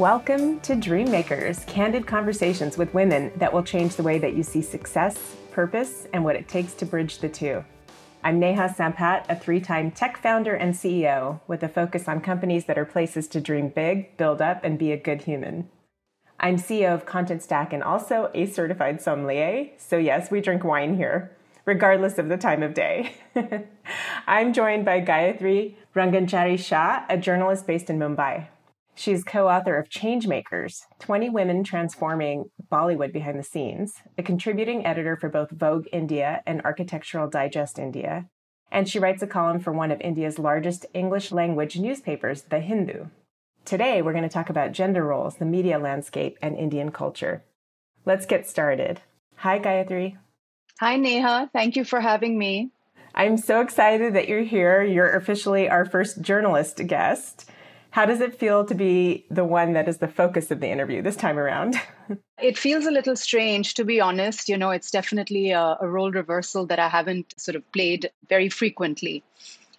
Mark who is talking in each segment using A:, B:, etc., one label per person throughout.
A: Welcome to Dreammakers, candid conversations with women that will change the way that you see success, purpose, and what it takes to bridge the two. I'm Neha Sampat, a three time tech founder and CEO with a focus on companies that are places to dream big, build up, and be a good human. I'm CEO of Contentstack and also a certified sommelier. So, yes, we drink wine here, regardless of the time of day. I'm joined by Gayatri Rangachari Shah, a journalist based in Mumbai. She's co author of Changemakers 20 Women Transforming Bollywood Behind the Scenes, a contributing editor for both Vogue India and Architectural Digest India. And she writes a column for one of India's largest English language newspapers, The Hindu. Today, we're going to talk about gender roles, the media landscape, and Indian culture. Let's get started. Hi, Gayatri.
B: Hi, Neha. Thank you for having me.
A: I'm so excited that you're here. You're officially our first journalist guest. How does it feel to be the one that is the focus of the interview this time around?
B: it feels a little strange, to be honest. You know, it's definitely a, a, role reversal that I haven't sort of played very frequently.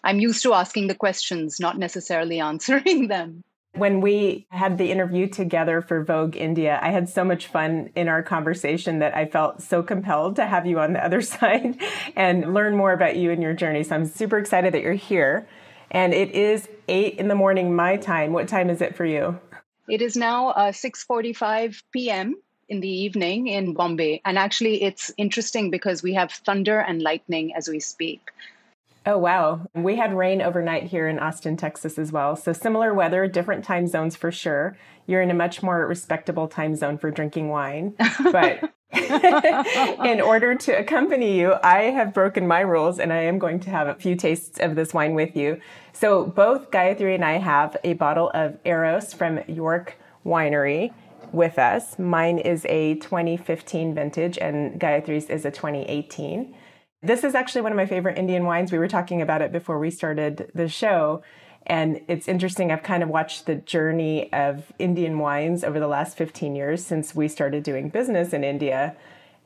B: I'm used to asking the questions, not necessarily answering them.
A: When we had the interview together for Vogue India, I had so much fun in our conversation that I felt so compelled to have you on the other side and learn more about you and your journey. So I'm super excited that you're here and it is eight in the morning my time. What time is it for you?
B: It is now uh, 6:45 p.m. in the evening in Bombay, and actually, it's interesting because we have thunder and lightning as we speak.
A: Oh, wow. We had rain overnight here in Austin, Texas as well. So similar weather, different time zones for sure. You're in a much more respectable time zone for drinking wine. But in order to accompany you, I have broken my rules and I am going to have a few tastes of this wine with you. So both Gayatri and I have a bottle of Arros from York Winery with us. Mine is a 2015 vintage and Gayatri's is a 2018. This is actually one of my favorite Indian wines. We were talking about it before we started the show. And it's interesting, I've kind of watched the journey of Indian wines over the last 15 years since we started doing business in India.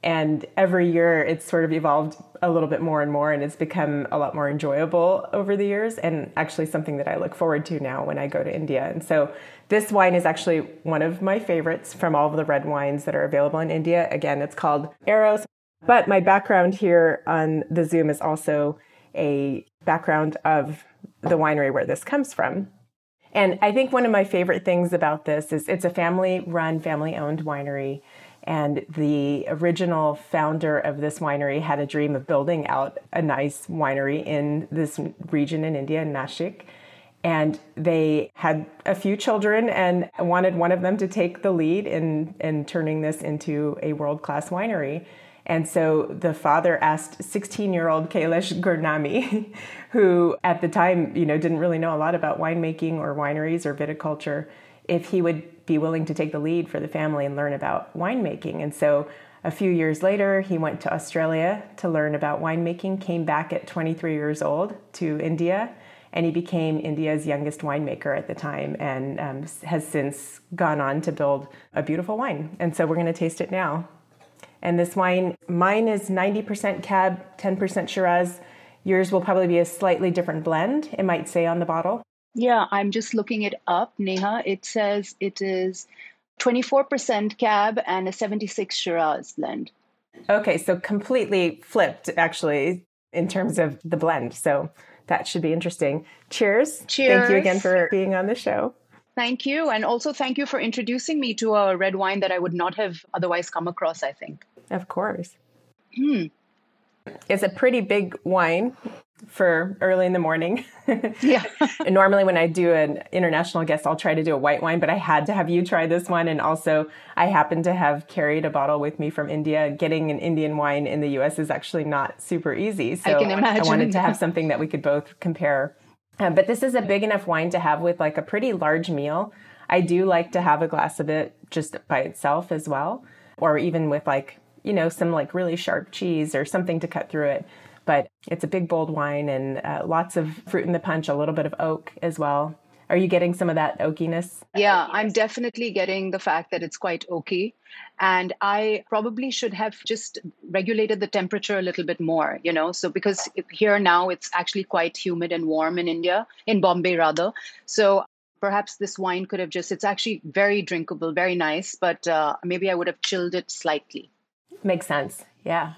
A: And every year it's sort of evolved a little bit more and more, and it's become a lot more enjoyable over the years, and actually something that I look forward to now when I go to India. And so this wine is actually one of my favorites from all of the red wines that are available in India. Again, it's called Arros. But my background here on the Zoom is also a background of the winery where this comes from. And I think one of my favorite things about this is it's a family run, family owned winery. And the original founder of this winery had a dream of building out a nice winery in this region in India, in Nashik. And they had a few children and wanted one of them to take the lead in, in turning this into a world class winery. And so the father asked 16 year old Kailash Gurnani, who at the time, you know, didn't really know a lot about winemaking or wineries or viticulture, if he would be willing to take the lead for the family and learn about winemaking. And so a few years later, he went to Australia to learn about winemaking, came back at 23 years old to India, and he became India's youngest winemaker at the time and um, has since gone on to build a beautiful wine. And so we're going to taste it now. And this wine, mine is 90% Cab, 10% Shiraz. Yours will probably be a slightly different blend, it might say on the bottle.
B: Yeah, I'm just looking it up, Neha. It says it is 24% Cab and a 76 Shiraz blend.
A: Okay, so completely flipped actually in terms of the blend. So that should be interesting. Cheers.
B: Cheers.
A: Thank you again for being on the show.
B: Thank you. And also thank you for introducing me to a red wine that I would not have otherwise come across, I think.
A: Of course. Hmm. It's a pretty big wine for early in the morning.
B: yeah.
A: Normally, when I do an international guest, I'll try to do a white wine, but I had to have you try this one. And also, I happen to have carried a bottle with me from India. Getting an Indian wine in the US is actually not super easy. So
B: I, can imagine.
A: I wanted to have something that we could both compare. Um, but this is a big enough wine to have with like a pretty large meal. I do like to have a glass of it just by itself as well, or even with like you know, some like really sharp cheese or something to cut through it. But it's a big, bold wine and uh, lots of fruit in the punch, a little bit of oak as well. Are you getting some of that oakiness?
B: Yeah, I'm definitely getting the fact that it's quite oaky. And I probably should have just regulated the temperature a little bit more, you know. So, because here now it's actually quite humid and warm in India, in Bombay rather. So, perhaps this wine could have just, it's actually very drinkable, very nice, but uh, maybe I would have chilled it slightly.
A: Makes sense. Yeah.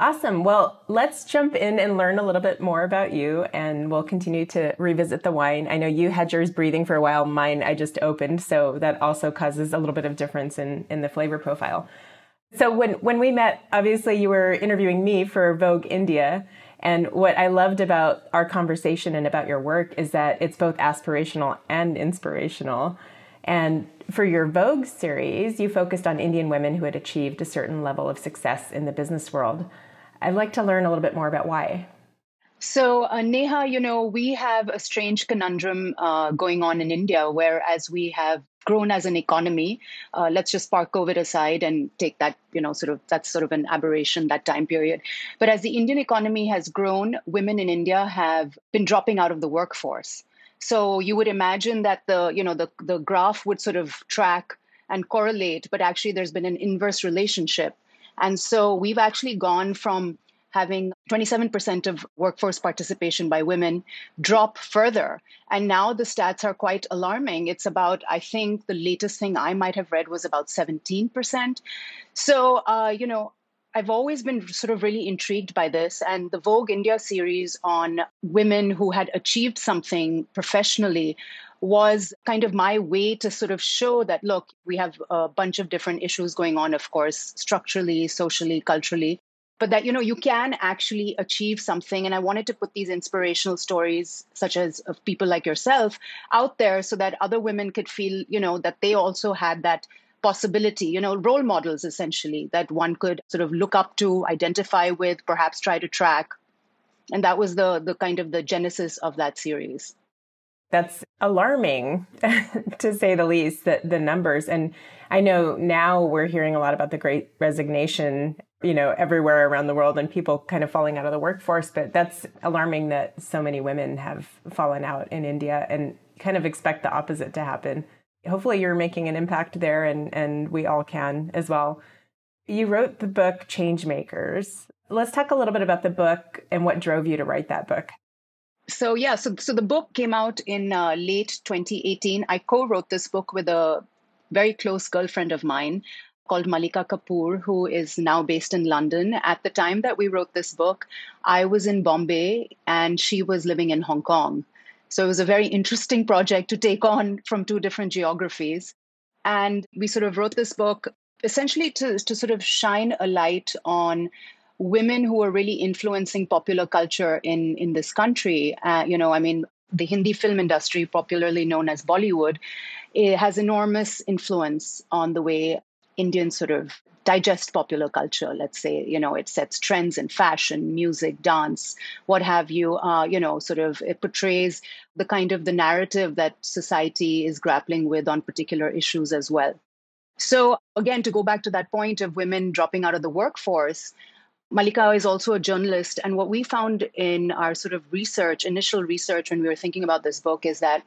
A: Awesome. Well, let's jump in and learn a little bit more about you, and we'll continue to revisit the wine. I know you had yours breathing for a while. Mine I just opened, so that also causes a little bit of difference in in the flavor profile. So when when we met, obviously you were interviewing me for Vogue India, and what I loved about our conversation and about your work is that it's both aspirational and inspirational. And for your Vogue series, you focused on Indian women who had achieved a certain level of success in the business world. I'd like to learn a little bit more about why.
B: So, uh, Neha, you know, we have a strange conundrum uh, going on in India, where as we have grown as an economy, uh, let's just park COVID aside and take that, you know, sort of that's sort of an aberration that time period. But as the Indian economy has grown, women in India have been dropping out of the workforce. So you would imagine that the, you know, the the graph would sort of track and correlate, but actually there's been an inverse relationship and so we've actually gone from having 27% of workforce participation by women drop further. And now the stats are quite alarming. It's about, I think the latest thing I might have read was about 17%. So, uh, you know, I've always been sort of really intrigued by this. And the Vogue India series on women who had achieved something professionally was kind of my way to sort of show that look, we have a bunch of different issues going on, of course, structurally, socially, culturally, but that you know you can actually achieve something. And i wanted to put these inspirational stories such as of people like yourself out there so that other women could feel you know that they also had that possibility you know role models essentially that one could sort of look up to identify with perhaps try to track. And that was the the kind of the genesis of that series
A: that's alarming to say the least that the numbers. And i know now we're hearing a lot about the great resignation you know everywhere around the world and people kind of falling out of the workforce but that's alarming that so many women have fallen out in india and kind of expect the opposite to happen. Hopefully you're making an impact there and and we all can as well. You wrote the book change makers. Let's talk a little bit about the book and what drove you to write that book
B: so yeah so so the book came out in uh, late 2018 i co-wrote this book with a very close girlfriend of mine called Mallika Kapur, who is now based in London. At the time that we wrote this book, I was in Bombay and she was living in Hong Kong. So it was a very interesting project to take on from two different geographies. And we sort of wrote this book essentially to, to sort of shine a light on women who are really influencing popular culture in in this country. Uh, you know, I mean, the Hindi film industry, popularly known as Bollywood, it has enormous influence on the way Indians sort of digest popular culture. Let's say, you know, it sets trends in fashion, music, dance, what have you. Uh, you know, sort of it portrays the kind of the narrative that society is grappling with on particular issues as well. So again, to go back to that point of women dropping out of the workforce, Mallika is also a journalist. And what we found in our sort of research, initial research, when we were thinking about this book, is that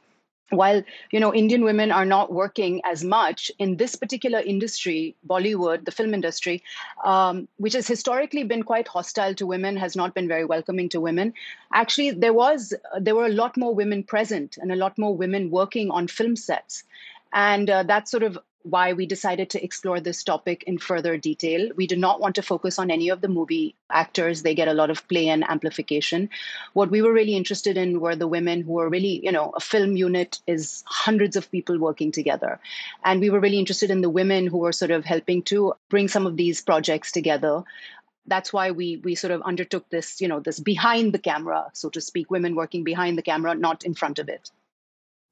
B: while you know indian women are not working as much in this particular industry bollywood the film industry um, which has historically been quite hostile to women has not been very welcoming to women actually there was there were a lot more women present and a lot more women working on film sets and uh, that sort of why we decided to explore this topic in further detail. We did not want to focus on any of the movie actors, they get a lot of play and amplification. What we were really interested in were the women who are really, you know, a film unit is hundreds of people working together. And we were really interested in the women who were sort of helping to bring some of these projects together that's why we we sort of undertook this you know this behind the camera so to speak women working behind the camera not in front of it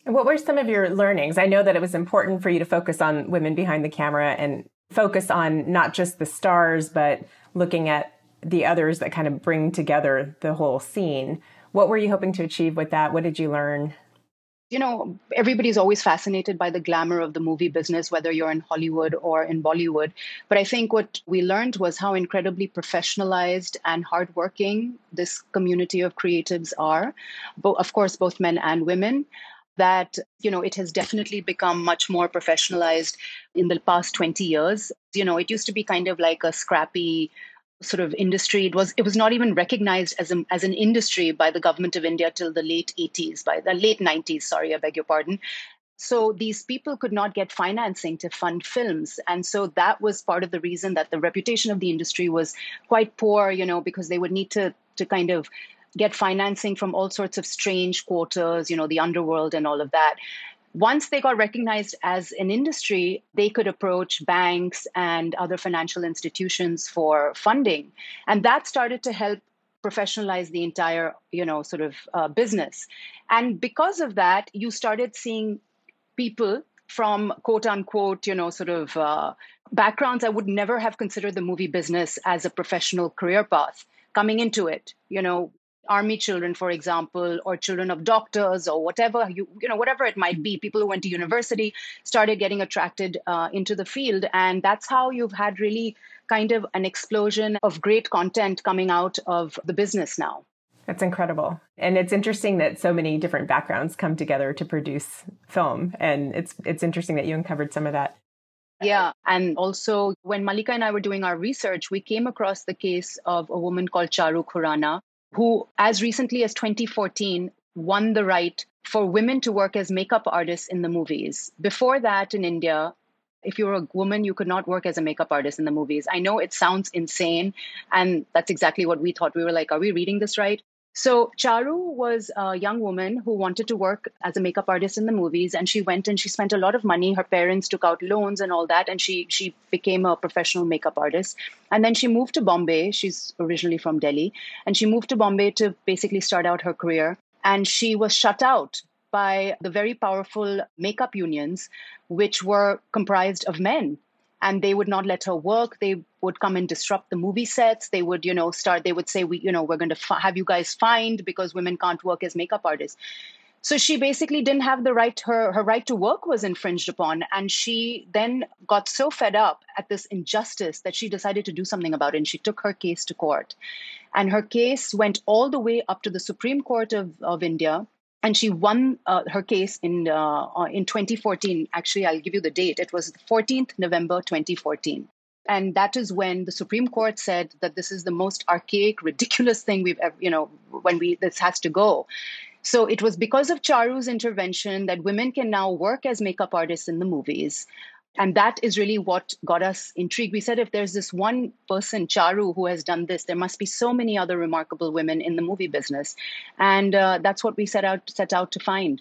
A: what were some of your learnings? I know that it was important for you to focus on women behind the camera and focus on not just the stars, but looking at the others that kind of bring together the whole scene. What were you hoping to achieve with that? What did you learn?
B: You know, everybody's always fascinated by the glamour of the movie business, whether you're in Hollywood or in Bollywood. But I think what we learned was how incredibly professionalized and hardworking this community of creatives are. Of course, both men and women that you know it has definitely become much more professionalized in the past 20 years. You know it used to be kind of like a scrappy sort of industry. It was it was not even recognized as a, as an industry by the government of india till the late 80s by the late 90s sorry i beg your pardon. So these people could not get financing to fund films. And so that was part of the reason that the reputation of the industry was quite poor, you know, because they would need to, to kind of get financing from all sorts of strange quarters, you know, the underworld and all of that. Once they got recognized as an industry, they could approach banks and other financial institutions for funding. And that started to help professionalize the entire you know sort of uh, business and because of that you started seeing people from quote unquote, you know, sort of uh, backgrounds I would never have considered the movie business as a professional career path coming into it. You know, army children, for example, or children of doctors or whatever you you know whatever it might be. People who went to university started getting attracted uh, into the field, and that's how you've had really kind of an explosion of great content coming out of the business now.
A: That's incredible. And it's interesting that so many different backgrounds come together to produce film. And it's it's interesting that you uncovered some of that.
B: Yeah. And also when Mallika and I were doing our research, we came across the case of a woman called Charu Khurana, who as recently as 2014 won the right for women to work as makeup artists in the movies. Before that in India, if you were a woman, you could not work as a makeup artist in the movies. I know it sounds insane. And that's exactly what we thought. We were like, are we reading this right? So Charu was a young woman who wanted to work as a makeup artist in the movies, and she went and she spent a lot of money. Her parents took out loans and all that, and she she became a professional makeup artist. And then she moved to Bombay. She's originally from Delhi, and she moved to Bombay to basically start out her career. And she was shut out by the very powerful makeup unions, which were comprised of men and they would not let her work. They would come and disrupt the movie sets. They would you know start they would say we you know we're going to have you guys fined because women can't work as makeup artists. So she basically didn't have the right her her right to work was infringed upon and she then got so fed up at this injustice that she decided to do something about it and she took her case to court. And her case went all the way up to the supreme court of, of india and she won uh, her case in uh, uh in 2014 actually i'll give you the date. It was 14th november 2014 and that is when the supreme court said that this is the most archaic ridiculous thing we've ever you know when we this has to go. So it was because of charu's intervention that women can now work as makeup artists in the movies and that is really what got us intrigued. We said if there's this one person charu who has done this there must be so many other remarkable women in the movie business. And uh, that's what we set out set out to find.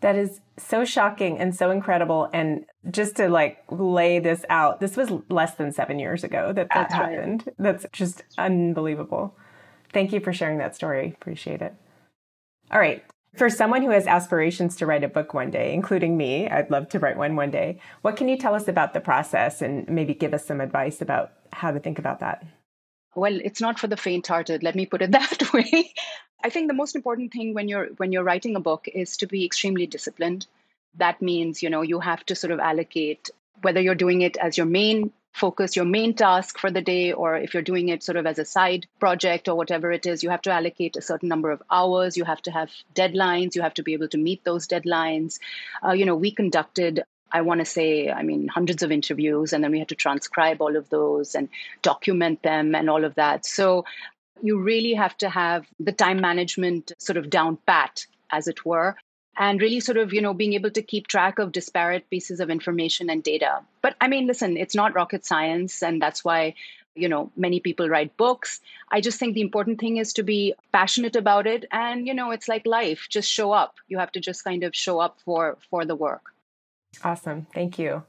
A: That is so shocking and so incredible. And just to like lay this out this was less than seven years ago that that that's happened. Right. that's just unbelievable. Thank you for sharing that story. Appreciate it. All right for someone who has aspirations to write a book one day, including me, I'd love to write one one day. What can you tell us about the process and maybe give us some advice about how to think about that?
B: Well, it's not for the faint-hearted, let me put it that way. I think the most important thing when you're when you're writing a book is to be extremely disciplined. That means, you know, you have to sort of allocate whether you're doing it as your main focus your main task for the day or if you're doing it sort of as a side project or whatever it is you have to allocate a certain number of hours. You have to have deadlines. You have to be able to meet those deadlines. Uh, you know we conducted I want to say, I mean, hundreds of interviews, and then we had to transcribe all of those and document them and all of that. So you really have to have the time management sort of down pat, as it were and really sort of you know being able to keep track of disparate pieces of information and data. But i mean listen it's not rocket science and that's why you know many people write books. I just think the important thing is to be passionate about it and you know it's like life. Just show up. You have to just kind of show up for for the work.
A: Awesome. Thank you.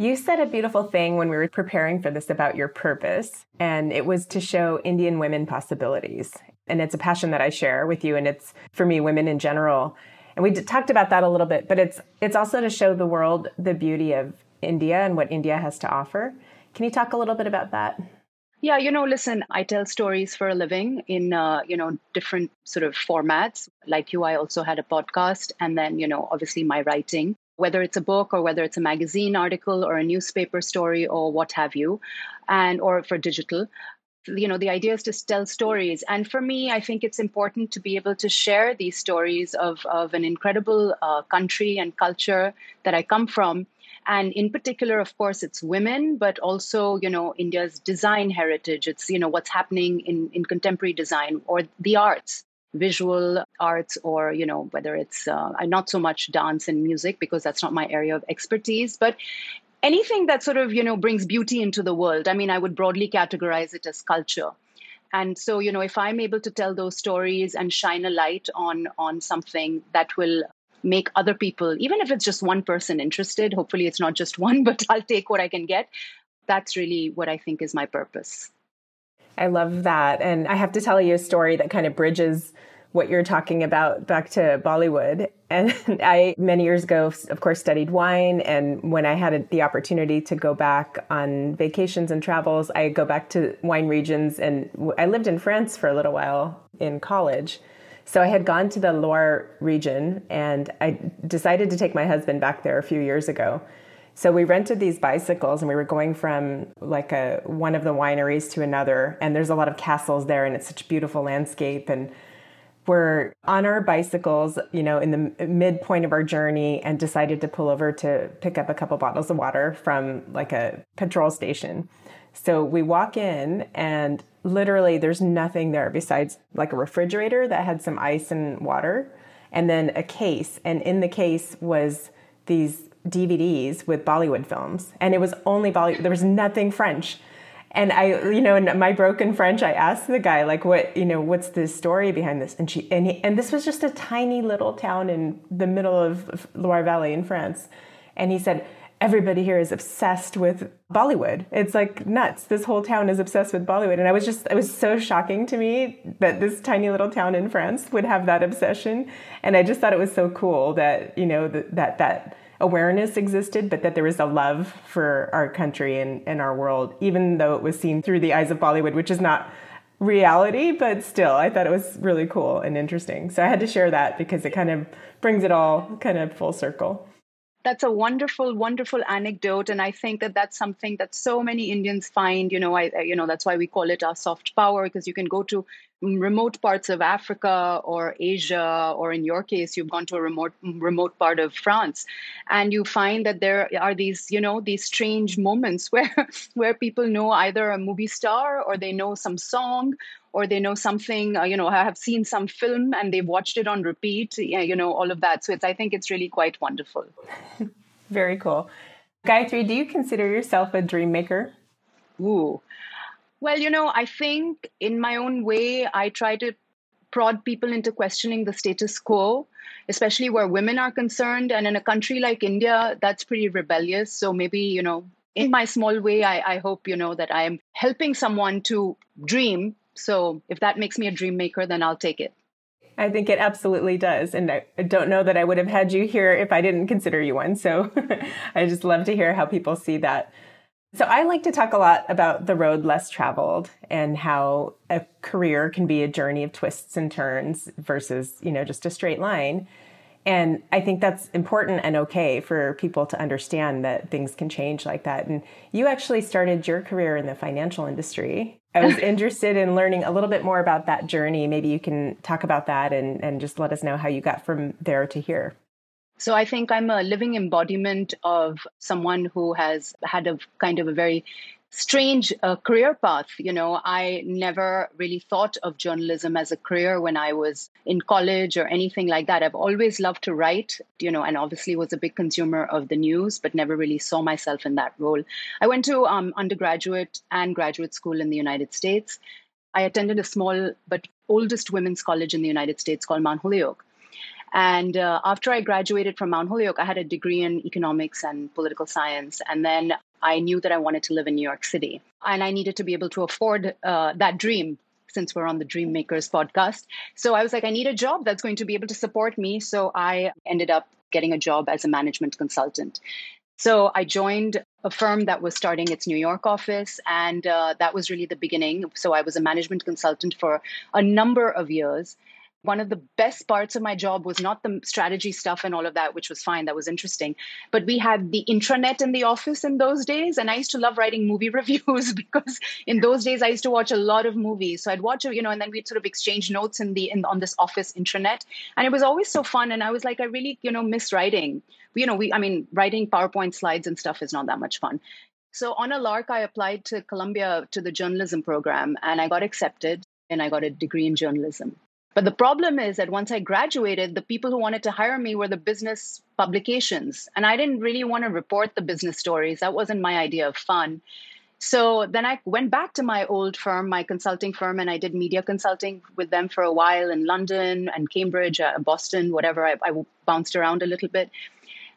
A: You said a beautiful thing when we were preparing for this about your purpose, and it was to show Indian women possibilities. And it's a passion that I share with you, and it's for me, women in general. And we talked about that a little bit, but it's it's also to show the world the beauty of India and what India has to offer. Can you talk a little bit about that?
B: Yeah, you know, listen, I tell stories for a living in, uh, you know, different sort of formats. Like you, I also had a podcast, and then, you know, obviously my writing, whether it's a book or whether it's a magazine article or a newspaper story or what have you, and or for digital you know the idea is to tell stories. And for me i think it's important to be able to share these stories of, of an incredible uh, country and culture that i come from. And in particular of course it's women but also you know india's design heritage. It's you know what's happening in, in contemporary design or the arts visual arts or you know whether it's uh, not so much dance and music because that's not my area of expertise. But anything that sort of you know brings beauty into the world i mean i would broadly categorize it as culture and so you know if i'm able to tell those stories and shine a light on on something that will make other people even if it's just one person interested hopefully it's not just one but i'll take what i can get that's really what i think is my purpose
A: I love that. And I have to tell you a story that kind of bridges what you're talking about back to Bollywood. And I, many years ago, of course, studied wine. And when I had the opportunity to go back on vacations and travels, I go back to wine regions. And I lived in France for a little while in college. So I had gone to the Loire region and I decided to take my husband back there a few years ago. So we rented these bicycles and we were going from like a one of the wineries to another and there's a lot of castles there and it's such a beautiful landscape and we're on our bicycles, you know, in the midpoint of our journey and decided to pull over to pick up a couple bottles of water from like a petrol station. So we walk in and literally there's nothing there besides like a refrigerator that had some ice and water and then a case and in the case was these DVDs with Bollywood films, and it was only Bollywood. There was nothing French. And I, you know, in my broken French, I asked the guy, like, what, you know, what's the story behind this? And she, and he, and this was just a tiny little town in the middle of Loire Valley in France. And he said, everybody here is obsessed with Bollywood. It's like nuts. This whole town is obsessed with Bollywood. And I was just, it was so shocking to me that this tiny little town in France would have that obsession. And I just thought it was so cool that, you know, that, that, that awareness existed, but that there was a love for our country and, and our world, even though it was seen through the eyes of Bollywood, which is not reality, but still, I thought it was really cool and interesting. So I had to share that because it kind of brings it all kind of full circle
B: that's a wonderful wonderful anecdote and i think that that's something that so many indians find you know i you know that's why we call it our soft power because you can go to remote parts of africa or asia or in your case you've gone to a remote remote part of france and you find that there are these you know these strange moments where where people know either a movie star or they know some song or they know something uh, you know have seen some film and they've watched it on repeat you know all of that. So it's i think it's really quite wonderful.
A: Very cool. Gayatri do you consider yourself a dream maker?
B: Ooh well you know i think in my own way i try to prod people into questioning the status quo especially where women are concerned and in a country like india that's pretty rebellious so maybe you know in my small way I, I hope you know that i am helping someone to dream so if that makes me a dream maker, then I'll take it.
A: I think it absolutely does. And I don't know that I would have had you here if I didn't consider you one. So I just love to hear how people see that. So I like to talk a lot about the road less traveled and how a career can be a journey of twists and turns versus, you know, just a straight line. And I think that's important and okay for people to understand that things can change like that. And you actually started your career in the financial industry. I was interested in learning a little bit more about that journey. Maybe you can talk about that and, and just let us know how you got from there to here.
B: So I think I'm a living embodiment of someone who has had a kind of a very strange uh, career path. You know, I never really thought of journalism as a career when I was in college or anything like that. I've always loved to write, you know, and obviously was a big consumer of the news, but never really saw myself in that role. I went to um, undergraduate and graduate school in the United States. I attended a small but oldest women's college in the United States called Mount Holyoke. And uh, after I graduated from Mount Holyoke, I had a degree in economics and political science. And then I knew that I wanted to live in New York City. And I needed to be able to afford uh, that dream since we're on the Dream Makers podcast. So I was like, I need a job that's going to be able to support me. So I ended up getting a job as a management consultant. So I joined a firm that was starting its New York office, and uh, that was really the beginning. So I was a management consultant for a number of years one of the best parts of my job was not the strategy stuff and all of that, which was fine. That was interesting. But we had the intranet in the office in those days. And I used to love writing movie reviews because in those days I used to watch a lot of movies. So I'd watch, you know, and then we'd sort of exchange notes in the in on this office intranet. And it was always so fun. And I was like, I really, you know, miss writing. You know, we I mean, writing PowerPoint slides and stuff is not that much fun. So on a lark, I applied to Columbia to the journalism program and I got accepted and I got a degree in journalism. But the problem is that once I graduated, the people who wanted to hire me were the business publications. And I didn't really want to report the business stories. That wasn't my idea of fun. So then I went back to my old firm, my consulting firm, and I did media consulting with them for a while in London and Cambridge, uh, Boston, whatever. I, I bounced around a little bit.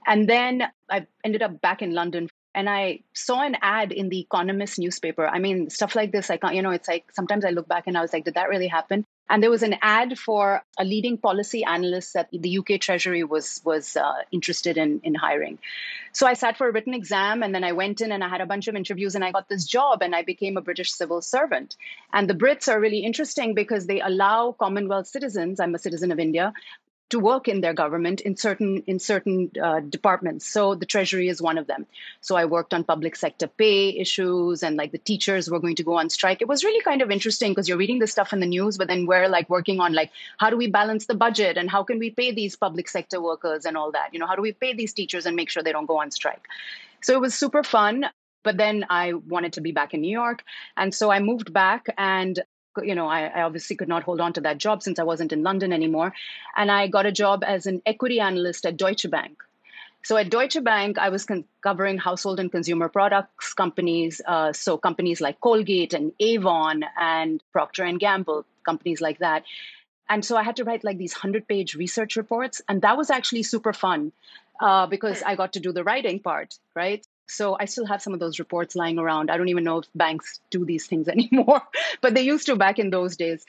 B: And then I ended up back in London and I saw an ad in the Economist newspaper. I mean, stuff like this, I can't, you know, it's like sometimes I look back and I was like, did that really happen? And there was an ad for a leading policy analyst that the UK Treasury was was uh, interested in in hiring. So I sat for a written exam, and then I went in and I had a bunch of interviews, and I got this job, and I became a British civil servant. And the Brits are really interesting because they allow Commonwealth citizens. I'm a citizen of India to work in their government in certain in certain uh, departments. So the Treasury is one of them. So I worked on public sector pay issues, and like the teachers were going to go on strike. It was really kind of interesting because you're reading this stuff in the news, but then we're like working on like how do we balance the budget and how can we pay these public sector workers and all that. You know, how do we pay these teachers and make sure they don't go on strike? So it was super fun but then I wanted to be back in New York. And so I moved back and you know, I, I, obviously could not hold on to that job since I wasn't in London anymore. And I got a job as an equity analyst at Deutsche Bank. So at Deutsche Bank, I was con- covering household and consumer products companies. Uh, so companies like Colgate and Avon and Procter and Gamble, companies like that. And so I had to write like these hundred-page research reports, and that was actually super fun uh, because I got to do the writing part, right? So I still have some of those reports lying around. I don't even know if banks do these things anymore, but they used to back in those days.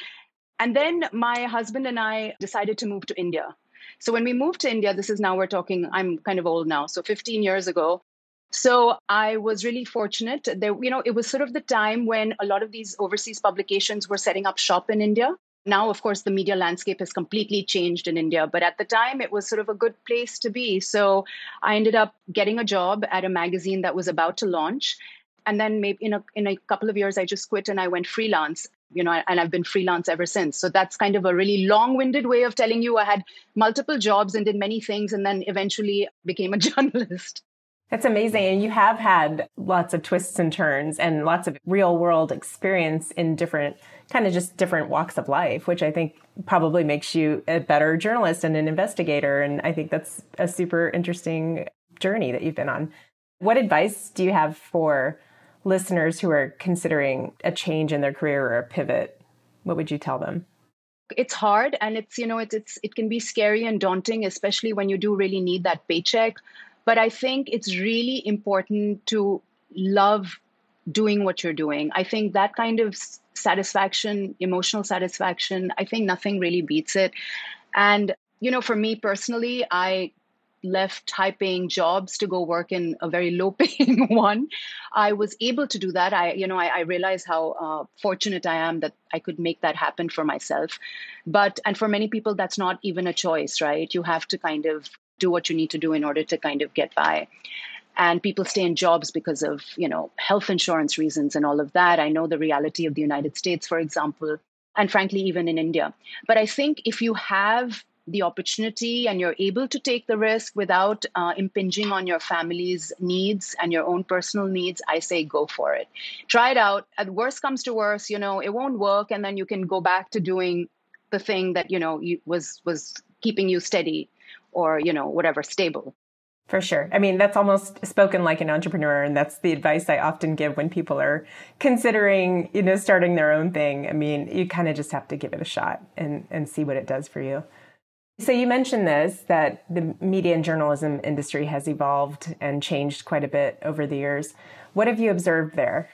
B: And then my husband and I decided to move to India. So when we moved to India, this is now we're talking, I'm kind of old now, so 15 years ago. So I was really fortunate. There, you know, it was sort of the time when a lot of these overseas publications were setting up shop in India. Now, of course, the media landscape has completely changed in India, but at the time it was sort of a good place to be. So I ended up getting a job at a magazine that was about to launch. And then maybe in a, in a couple of years, I just quit and I went freelance, you know, and I've been freelance ever since. So that's kind of a really long winded way of telling you I had multiple jobs and did many things and then eventually became a journalist.
A: That's amazing. And you have had lots of twists and turns and lots of real world experience in different, kind of just different walks of life, which I think probably makes you a better journalist and an investigator. And I think that's a super interesting journey that you've been on. What advice do you have for listeners who are considering a change in their career or a pivot? What would you tell them?
B: it's hard and it's you know it's, it's it can be scary and daunting especially when you do really need that paycheck but I think it's really important to love doing what you're doing. I think that kind of satisfaction, emotional satisfaction, I think nothing really beats it. And, you know, for me personally, I left high paying jobs to go work in a very low paying one. I was able to do that. I you know i, I realize how uh, fortunate i am that i could make that happen for myself. But and for many people that's not even a choice right? You have to kind of do what you need to do in order to kind of get by and people stay in jobs because of you know health insurance reasons and all of that. I know the reality of the united states for example and frankly even in india. But i think if you have the opportunity and you're able to take the risk without uh, impinging on your family's needs and your own personal needs i say go for it. Try it out. At worst comes to worst you know it won't work and then you can go back to doing the thing that you know was was keeping you steady or you know whatever stable
A: for sure. I mean, that's almost spoken like an entrepreneur. And that's the advice I often give when people are considering, you know, starting their own thing. I mean, you kind of just have to give it a shot and, and see what it does for you. So you mentioned this, that the media and journalism industry has evolved and changed quite a bit over the years. What have you observed there?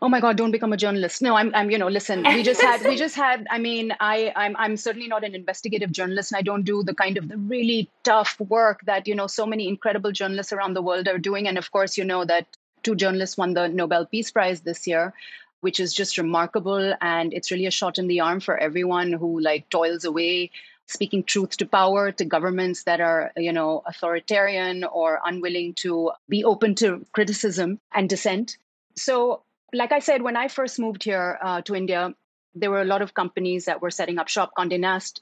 B: Oh my god don't become a journalist. No i'm, I'm you know listen we just had we just had i mean i I'm, I'm certainly not an investigative journalist and i don't do the kind of the really tough work that you know so many incredible journalists around the world are doing. And of course you know that two journalists won the nobel peace prize this year which is just remarkable. And it's really a shot in the arm for everyone who like toils away speaking truth to power to governments that are you know authoritarian or unwilling to be open to criticism and dissent. So like I said, when I first moved here uh, to India, there were a lot of companies that were setting up shop. Condé Nast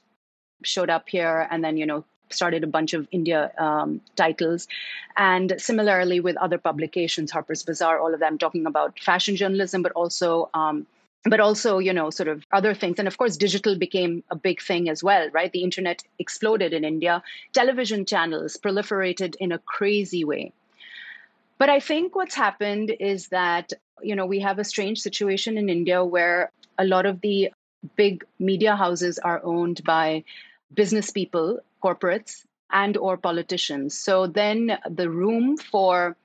B: showed up here, and then you know started a bunch of India um, titles, and similarly with other publications, Harper's Bazaar, all of them talking about fashion journalism, but also um, but also you know sort of other things. And of course digital became a big thing as well right? The internet exploded in india. Television channels proliferated in a crazy way. But i think what's happened is that you know we have a strange situation in india where a lot of the big media houses are owned by business people corporates and or politicians. So then the room for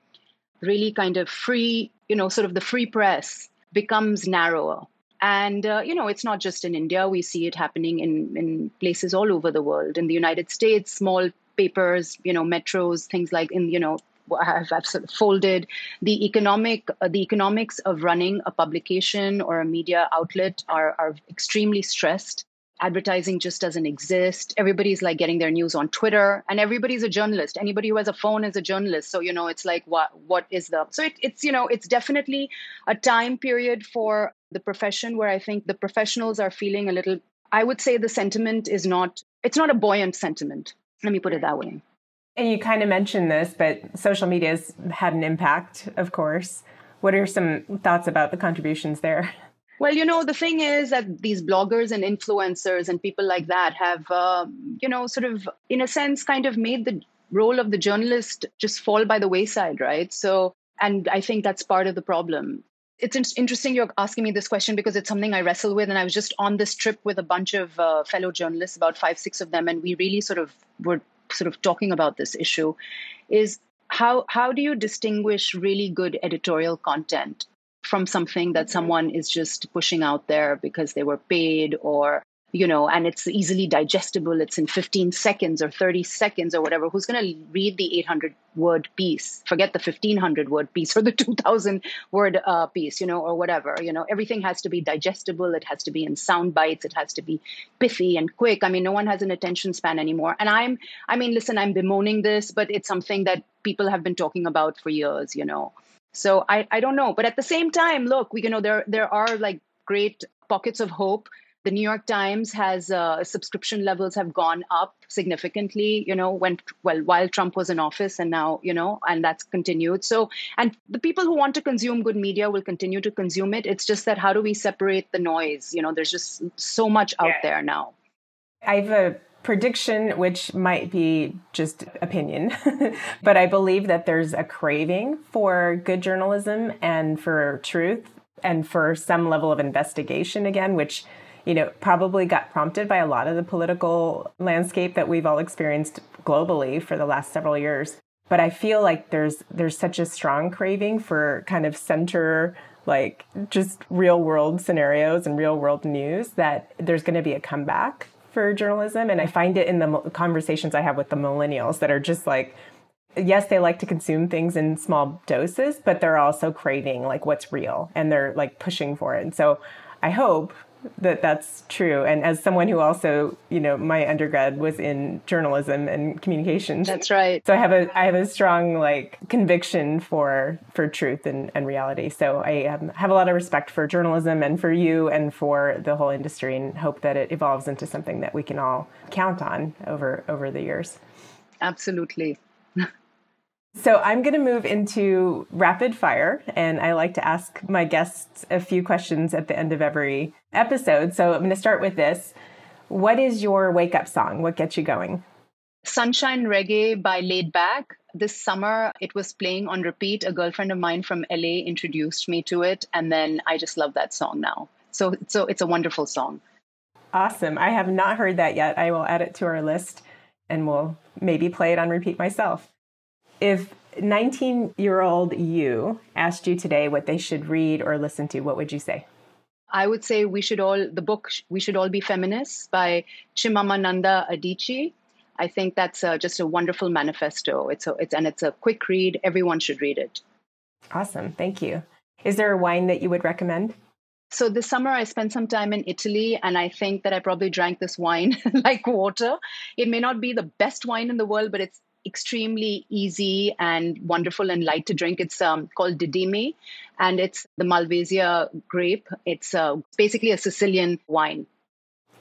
B: really kind of free you know sort of the free press becomes narrower. And uh, you know it's not just in india. We see it happening in in places all over the world. In the united states small papers you know metros things like in you know have, have sort of folded the economic uh, the economics of running a publication or a media outlet are are extremely stressed. Advertising just doesn't exist. Everybody's like getting their news on twitter and everybody's a journalist. Anybody who has a phone is a journalist. So you know it's like what what is the so it, it's you know it's definitely a time period for the profession where i think the professionals are feeling a little i would say the sentiment is not it's not a buoyant sentiment. Let me put it that way
A: and you kind of mentioned this but social media has had an impact of course what are some thoughts about the contributions there
B: well, you know, the thing is that these bloggers and influencers and people like that have, uh, you know, sort of, in a sense, kind of made the role of the journalist just fall by the wayside, right? So, and I think that's part of the problem. It's interesting you're asking me this question because it's something I wrestle with. And I was just on this trip with a bunch of uh, fellow journalists, about five, six of them, and we really sort of were sort of talking about this issue is how how do you distinguish really good editorial content from something that mm-hmm. someone is just pushing out there because they were paid or you know and it's easily digestible. It's in 15 seconds or 30 seconds or whatever. Who's going to read the 800 word piece? Forget the 1500 word piece or the 2000 word uh, piece you know or whatever you know. Everything has to be digestible. It has to be in sound bites. It has to be pithy and quick. I mean no one has an attention span anymore. And i'm i mean listen i'm bemoaning this but it's something that people have been talking about for years you know. So I, I don't know. But at the same time, look, we you know there there are like great pockets of hope. The New York Times has uh, subscription levels have gone up significantly. You know, when well while Trump was in office, and now you know, and that's continued. So, and the people who want to consume good media will continue to consume it. It's just that how do we separate the noise? You know, there's just so much out yeah. there now.
A: I have a prediction, which might be just opinion, but I believe that there's a craving for good journalism and for truth and for some level of investigation again, which you know probably got prompted by a lot of the political landscape that we've all experienced globally for the last several years. But I feel like there's there's such a strong craving for kind of center like just real world scenarios and real world news that there's going to be a comeback for journalism. And I find it in the conversations I have with the millennials that are just like, yes, they like to consume things in small doses, but they're also craving like what's real and they're like pushing for it. And so I hope that that's true. And as someone who also, you know, my undergrad was in journalism and communications.
B: That's right.
A: So I have a I have a strong like conviction for for truth and, and reality. So I um, have a lot of respect for journalism and for you and for the whole industry, and hope that it evolves into something that we can all count on over over the years.
B: Absolutely.
A: So I'm going to move into rapid fire, and I like to ask my guests a few questions at the end of every episode. So I'm going to start with this. What is your wake up song? What gets you going?
B: Sunshine Reggae by Laid Back. This summer, it was playing on repeat. A girlfriend of mine from LA introduced me to it, and then I just love that song now. So, so it's a wonderful song.
A: Awesome. I have not heard that yet. I will add it to our list and we'll maybe play it on repeat myself if 19 year old you asked you today what they should read or listen to, what would you say?
B: I would say we should all, the book, We Should All Be Feminists by Chimamanda Adichie. I think that's a, just a wonderful manifesto. It's a, it's, and it's a quick read. Everyone should read it.
A: Awesome. Thank you. Is there a wine that you would recommend?
B: So this summer I spent some time in Italy and I think that I probably drank this wine like water. It may not be the best wine in the world, but it's extremely easy and wonderful and light to drink. It's um, called Didyme, and it's the Malvasia grape. It's uh, basically a Sicilian wine.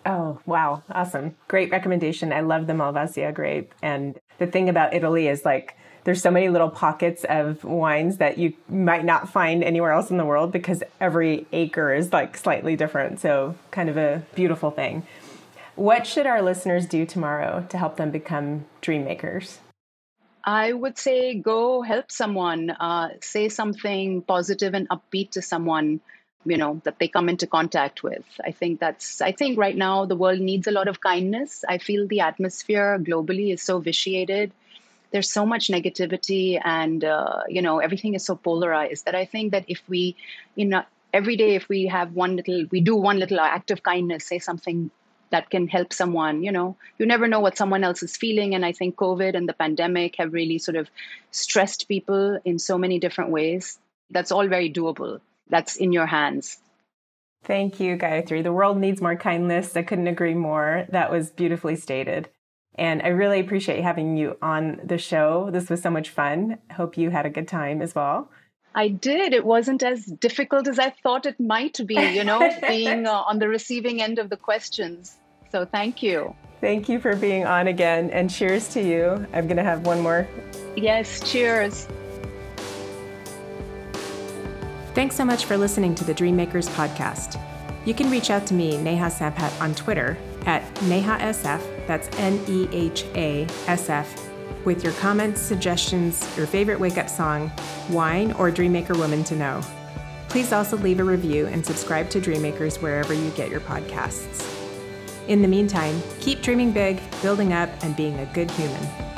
A: Oh, wow. Awesome. Great recommendation. I love the Malvasia grape. And the thing about Italy is like there's so many little pockets of wines that you might not find anywhere else in the world because every acre is like slightly different. So, kind of a beautiful thing. What should our listeners do tomorrow to help them become dream makers?
B: I would say go help someone, uh, say something positive and upbeat to someone, you know, that they come into contact with. I think that's, I think right now the world needs a lot of kindness. I feel the atmosphere globally is so vitiated. There's so much negativity and, uh, you know, everything is so polarized that I think that if we, you know, every day, if we have one little, we do one little act of kindness, say something that can help someone you know you never know what someone else is feeling and i think covid and the pandemic have really sort of stressed people in so many different ways that's all very doable that's in your hands
A: thank you gayatri the world needs more kindness i couldn't agree more that was beautifully stated and I really appreciate having you on the show. This was so much fun. Hope you had a good time as well.
B: I did. It wasn't as difficult as I thought it might be, you know, being uh, on the receiving end of the questions. So thank you.
A: Thank you for being on again. And cheers to you. I'm going to have one more.
B: Yes, cheers.
A: Thanks so much for listening to the Dreammakers podcast. You can reach out to me, Neha Sampat, on Twitter at NehaSF, that's N E H A S F, with your comments, suggestions, your favorite wake up song, wine, or Dreammaker woman to know. Please also leave a review and subscribe to Dreammakers wherever you get your podcasts. In the meantime, keep dreaming big, building up, and being a good human.